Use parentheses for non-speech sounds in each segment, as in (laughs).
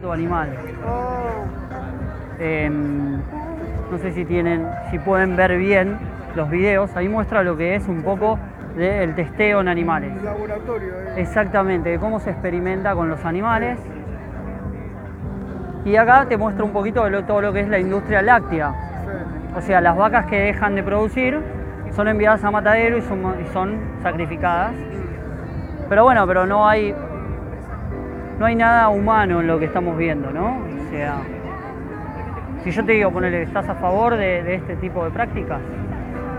tu animal. Oh, Em, no sé si tienen, si pueden ver bien los videos. Ahí muestra lo que es un poco del testeo en animales. el laboratorio, eh. Exactamente, de cómo se experimenta con los animales. Y acá te muestra un poquito de lo- todo lo que es la industria láctea. Sí. O sea, las vacas que dejan de producir son enviadas a matadero y son, y son sacrificadas. Pero bueno, pero no hay no hay nada humano en lo que estamos viendo, ¿no? O sea, si yo te digo, ponerle, ¿estás a favor de, de este tipo de prácticas?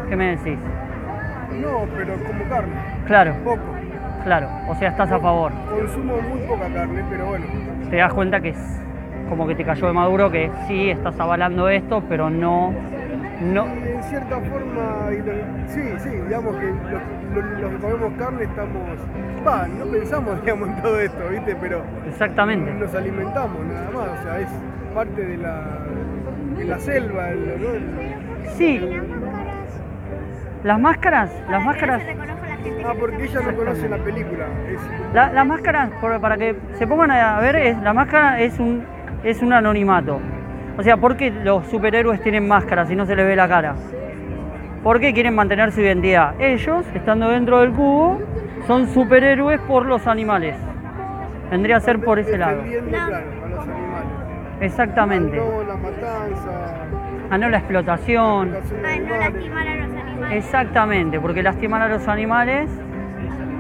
¿Qué me decís? No, pero como carne, Claro, poco. claro, o sea, estás a favor. Consumo muy poca carne, pero bueno. Te das cuenta que es como que te cayó de maduro, que sí, estás avalando esto, pero no, no, En cierta forma, y lo- sí, sí, digamos que los, los- los que comemos carne estamos. Va, no pensamos, (laughs) digamos, en todo esto, ¿viste? Pero exactamente. nos alimentamos nada más, o sea, es parte de la, de la selva, el- ¿no? El- Sí, las máscaras, las máscaras, Ah, porque ella no conoce la película. Es, la- las máscaras, para que se pongan a ver, es, la máscara es un, es un anonimato. O sea, ¿por qué los superhéroes tienen máscaras y no se les ve la cara? Porque quieren mantener su identidad. Ellos, estando dentro del cubo, son superhéroes por los animales. Vendría a ser por ese lado. defendiendo, claro, a los animales. Exactamente. No, la matanza, Ah, no la explotación. Ay, no lastimar a los animales. Exactamente, porque lastimar a los animales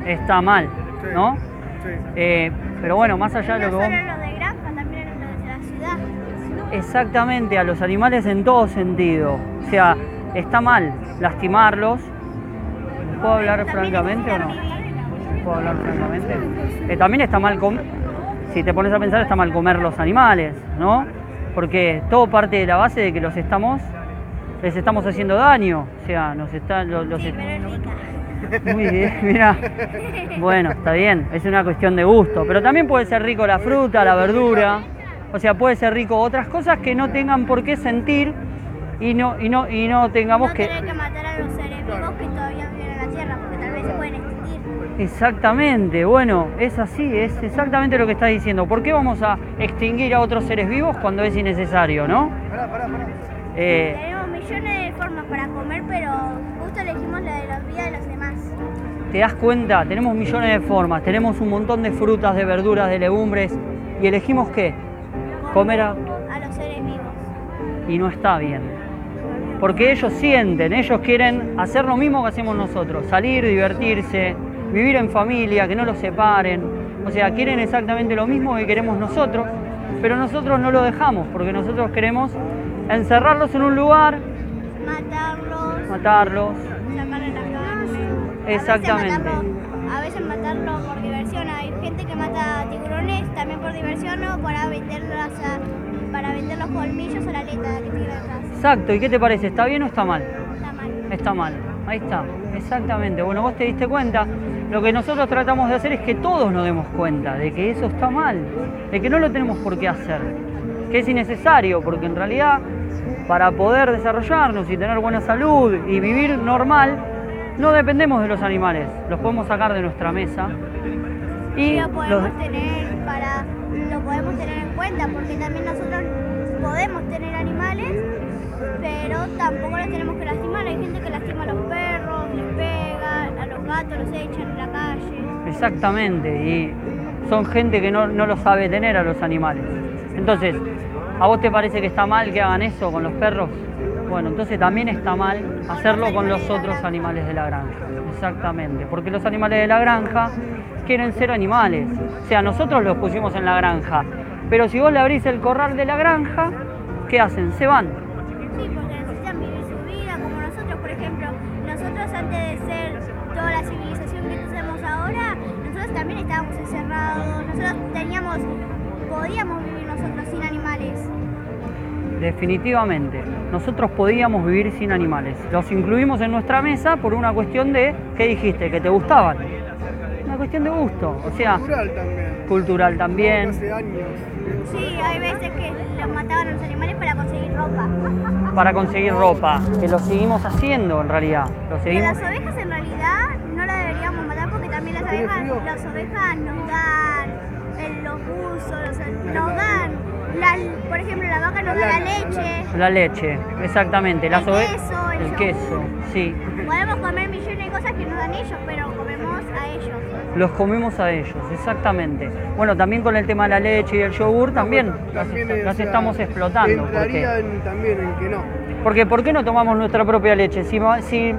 está mal, ¿no? Eh, pero bueno, más allá de lo que vos... Exactamente, a los animales en todo sentido. O sea, está mal lastimarlos. ¿Puedo hablar francamente o no? ¿Puedo hablar francamente? Eh, también está mal comer, si te pones a pensar, está mal comer los animales, ¿no? Porque todo parte de la base de que los estamos, les estamos haciendo daño. O sea, nos está, lo- los, Sí, pero es rica. Muy bien, mira. (laughs) Bueno, está bien, es una cuestión de gusto. Pero también puede ser rico la fruta, la verdura. O sea, puede ser rico otras cosas que no tengan por qué sentir y no, y no, y no tengamos no que. tener que matar a los seres vivos que todavía viven en la Tierra, porque tal vez se pueden extinguir. Exactamente, bueno, es así, es exactamente lo que estás diciendo. ¿Por qué vamos a extinguir a otros seres vivos cuando es innecesario, no? Pará, pará, pará. Eh, Tenemos millones de formas para comer, pero justo elegimos la de la vida de los demás. ¿Te das cuenta? Tenemos millones de formas, tenemos un montón de frutas, de verduras, de legumbres y elegimos qué? Comer a, A los seres vivos. y no está bien. Porque ellos sienten, ellos quieren hacer lo mismo que hacemos nosotros, salir, divertirse, vivir en familia, que no los separen. O sea, quieren exactamente lo mismo que queremos nosotros, pero nosotros no lo dejamos, porque nosotros queremos encerrarlos en un lugar, Matarlos, matarlos. sacarle la carne. Exactamente. A veces, matarlo, a veces matarlo por diversión. Hay gente que mata tiburones también por diversión o para venderlas a- para vender los colmillos o la aleta que atrás. Exacto, ¿y qué te parece? ¿Está bien o está mal? Está mal. Está mal, ahí está, exactamente. Bueno, vos te diste cuenta, lo que nosotros tratamos de hacer es que todos nos demos cuenta de que eso está mal, de que no lo tenemos por qué hacer, que es innecesario, porque en realidad para poder desarrollarnos y tener buena salud y vivir normal, no dependemos de los animales, los podemos sacar de nuestra mesa y lo los- podemos tener para lo podemos tener en cuenta porque también nosotros podemos tener animales pero tampoco los tenemos que lastimar hay gente que lastima a los perros les pega a los gatos los echan en la calle Exactamente, y son gente que no, no lo sabe tener a los animales. Entonces, ¿a vos te parece que está mal que hagan eso con los perros? Bueno, entonces también está mal hacerlo con los otros animales de la granja. Exactamente, porque los animales de la granja quieren ser animales. O sea, nosotros los pusimos en la granja, pero si vos le abrís el corral de la granja, ¿qué hacen? Se van. sí porque necesitan vivir su vida como nosotros por ejemplo nosotros antes de ser toda la civilización que tenemos ahora nosotros también estábamos encerrados nosotros teníamos podíamos vivir nosotros sin animales Definitivamente, nosotros podíamos vivir sin animales. Los incluimos en nuestra mesa por una cuestión de, ¿qué dijiste? Que te gustaban. Una cuestión de gusto, o sea, Cultural también. cultural también. Hace años. Sí, hay veces que los mataban a los animales para conseguir ropa. Para conseguir ropa, que lo seguimos haciendo en realidad. Lo Pero seguimos. las ovejas en realidad no las deberíamos matar porque también las ¿Tiene ovejas, las ovejas nos dan eh, los buzos, los- nos dan nos da la leche, La leche, exactamente. Las El queso, el el queso, sí. podemos comer millones de cosas que nos dan ellos, pero comemos a ellos. Los comemos a ellos, exactamente. Bueno, también con el tema de la leche y el yogur también las, También, las o sea, estamos explotando. Entraría Porque, en- también en que no. porque ¿por qué no tomamos nuestra propia leche? Si, ma- si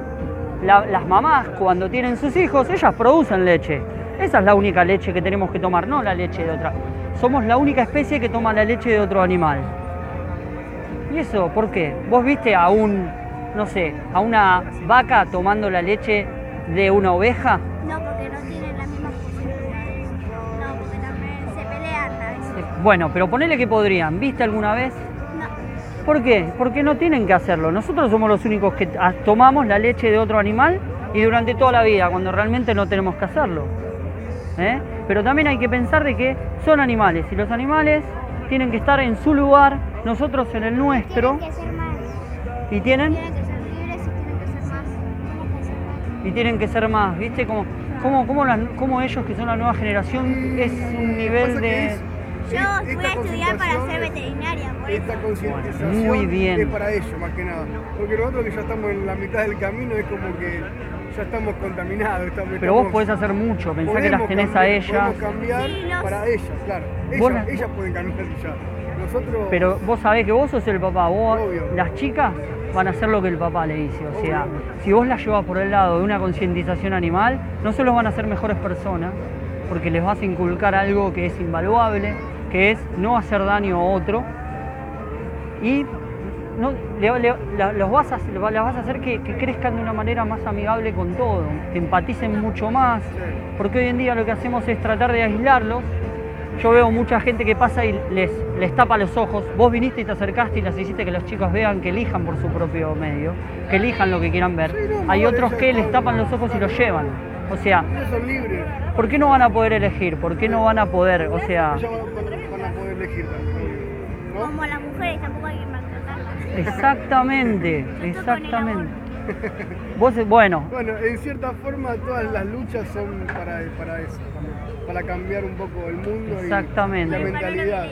la- las mamás cuando tienen sus hijos, ellas producen leche. Esa es la única leche que tenemos que tomar, no la leche de otra. Somos la única especie que toma la leche de otro animal. ¿Y eso por qué? ¿Vos viste a un, no sé, a una vaca tomando la leche de una oveja? Bueno, pero ponele que podrían. ¿Viste alguna vez? No. ¿Por qué? Porque no tienen que hacerlo. Nosotros somos los únicos que ah, tomamos la leche de otro animal y durante toda la vida, cuando realmente no tenemos que hacerlo. ¿Eh? Pero también hay que pensar de que son animales y los animales tienen que estar en su lugar, nosotros en el nuestro, Tienen que ser más. y tienen, Tienen que ser libres y tienen que ser más. Y tienen que ser más, ¿viste? Como, como, como, las- como ellos que son la nueva generación es un nivel de... Yo voy esta a estudiar para ser concientización- veterinaria, por eso. Esta concientización Muy bien. es para ellos, más que nada. Porque nosotros que ya estamos en la mitad del camino es como que ya estamos contaminados. Estamos, Pero vos podés hacer mucho, pensá que las tenés a ellas. Podemos cambiar Sí, los- para ellas, claro. Ellas, las- ellas pueden cambiar ya. Nosotros. Pero vos sabés que vos sos el papá, vos, Obvio. las chicas van a hacer lo que el papá le dice. O sea, Obvio. si vos las llevas por el lado de una concientización animal, no solo van a ser mejores personas, porque les vas a inculcar algo que es invaluable, que es no hacer daño a otro, y no, le- le- la- los vas a, las vas a hacer que, que crezcan de una manera más amigable con todo, que empaticen mucho más, porque hoy en día lo que hacemos es tratar de aislarlos. Yo veo mucha gente que pasa y les, les tapa los ojos. Vos viniste y te acercaste y las hiciste que los chicos vean, que elijan por su propio medio, que elijan lo que quieran ver. Hay otros que les tapan los ojos y los llevan. O sea, Ellos son libres. ¿por qué no van a poder elegir? ¿Por qué no van a poder? O sea, Ellos van, a poder elegir. Como las mujeres, tampoco hay que maltratarlas. exactamente, exactamente. Vos, bueno, Bueno, en cierta forma todas las luchas son para, para eso, para, para cambiar un poco el mundo y Exactamente. la mentalidad.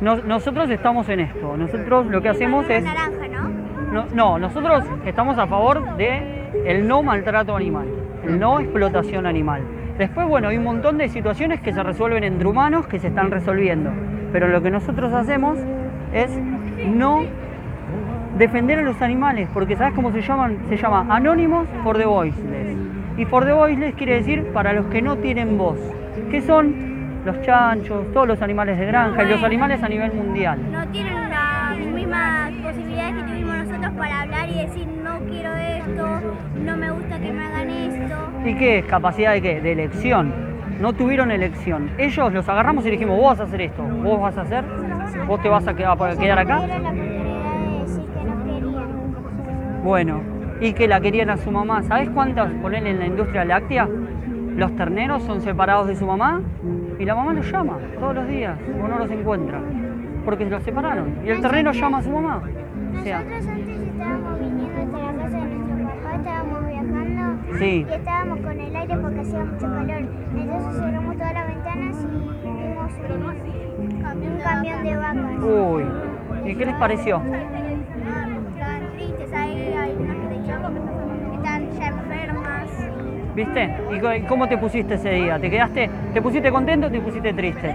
nos- nosotros estamos en esto. Nosotros lo que hacemos es... naranja, ¿no? No, no, nosotros estamos a favor de el no maltrato animal, no explotación animal. Después, bueno, hay un montón de situaciones que se resuelven entre humanos que se están resolviendo. Pero lo que nosotros hacemos es no defender a los animales, porque ¿sabes cómo se llaman? Se llama Anónimos for the Voiceless. Y for the Voiceless quiere decir para los que no tienen voz, que son los chanchos, todos los animales de granja y los animales a nivel mundial. No tienen las mismas posibilidades que tuvimos nosotros para hablar y decir no quiero esto, no me gusta que me hagan. ¿Y qué es? ¿Capacidad de qué? De elección. No tuvieron elección. Ellos los agarramos y dijimos, vos vas a hacer esto, vos vas a hacer, vos te vas a quedar, acá. Bueno, y que la querían a su mamá. ¿Sabés cuántas ponen en la industria láctea? Los terneros son separados de su mamá y la mamá los llama todos los días o no los encuentra porque se los separaron. Y el ternero llama a su mamá. O sea, Nosotros antes estábamos viniendo hasta la casa de nuestro papá, estábamos Sí. y estábamos con el aire porque hacía mucho calor. Entonces cerramos todas las ventanas y vimos un, un camión de vacas. uy. ¿Y qué les pareció? Estaban tristes ahí, hay unas que que están ya enfermas. ¿Viste? ¿Y cómo te pusiste ese día? ¿Te quedaste, te pusiste contento o te pusiste triste?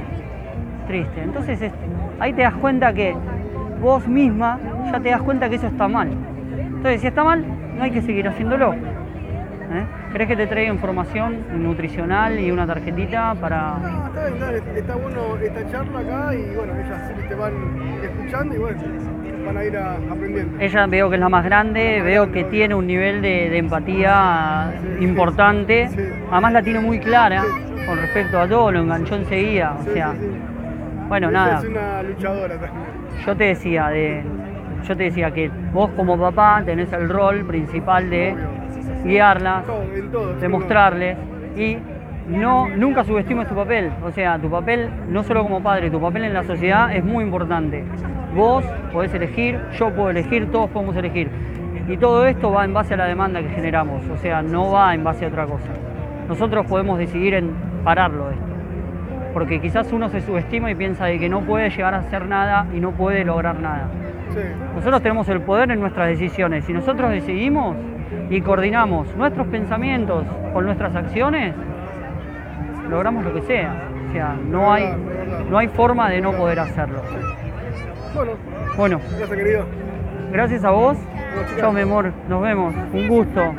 Triste. Entonces es- ahí te das cuenta que vos misma ya te das cuenta que eso está mal. Entonces si está mal, no hay que seguir haciéndolo. ¿Eh? ¿Crees que te traiga información nutricional y una tarjetita para... No, está, bien, está. Está bueno esta charla acá y bueno, ellas te van escuchando y bueno, van a ir a- aprendiendo. Ella veo que es la más grande, veo que tiene un nivel de, de empatía importante, Sí. además la tiene muy clara con respecto a todo, lo enganchó enseguida, o Sí, sea, sí, sí. bueno, Ella nada. Es una luchadora también. Yo te decía de, yo te decía que vos como papá tenés el rol principal de guiarlas, Todo, en todo. de mostrarles y no nunca subestimes tu papel. O sea, tu papel no solo como padre, tu papel en la sociedad es muy importante. Vos podés elegir, yo puedo elegir, todos podemos elegir. Y todo esto va en base a la demanda que generamos, o sea, no va en base a otra cosa. Nosotros podemos decidir en pararlo esto. Porque quizás uno se subestima y piensa de que no puede llegar a hacer nada y no puede lograr nada. Sí. Nosotros tenemos el poder en nuestras decisiones. Si nosotros decidimos y coordinamos nuestros pensamientos con nuestras acciones, logramos lo que sea. O sea, no hay, no hay forma de no poder hacerlo. Bueno, Bueno, gracias querido. gracias a vos. Chao, mi amor. Nos vemos. Un gusto.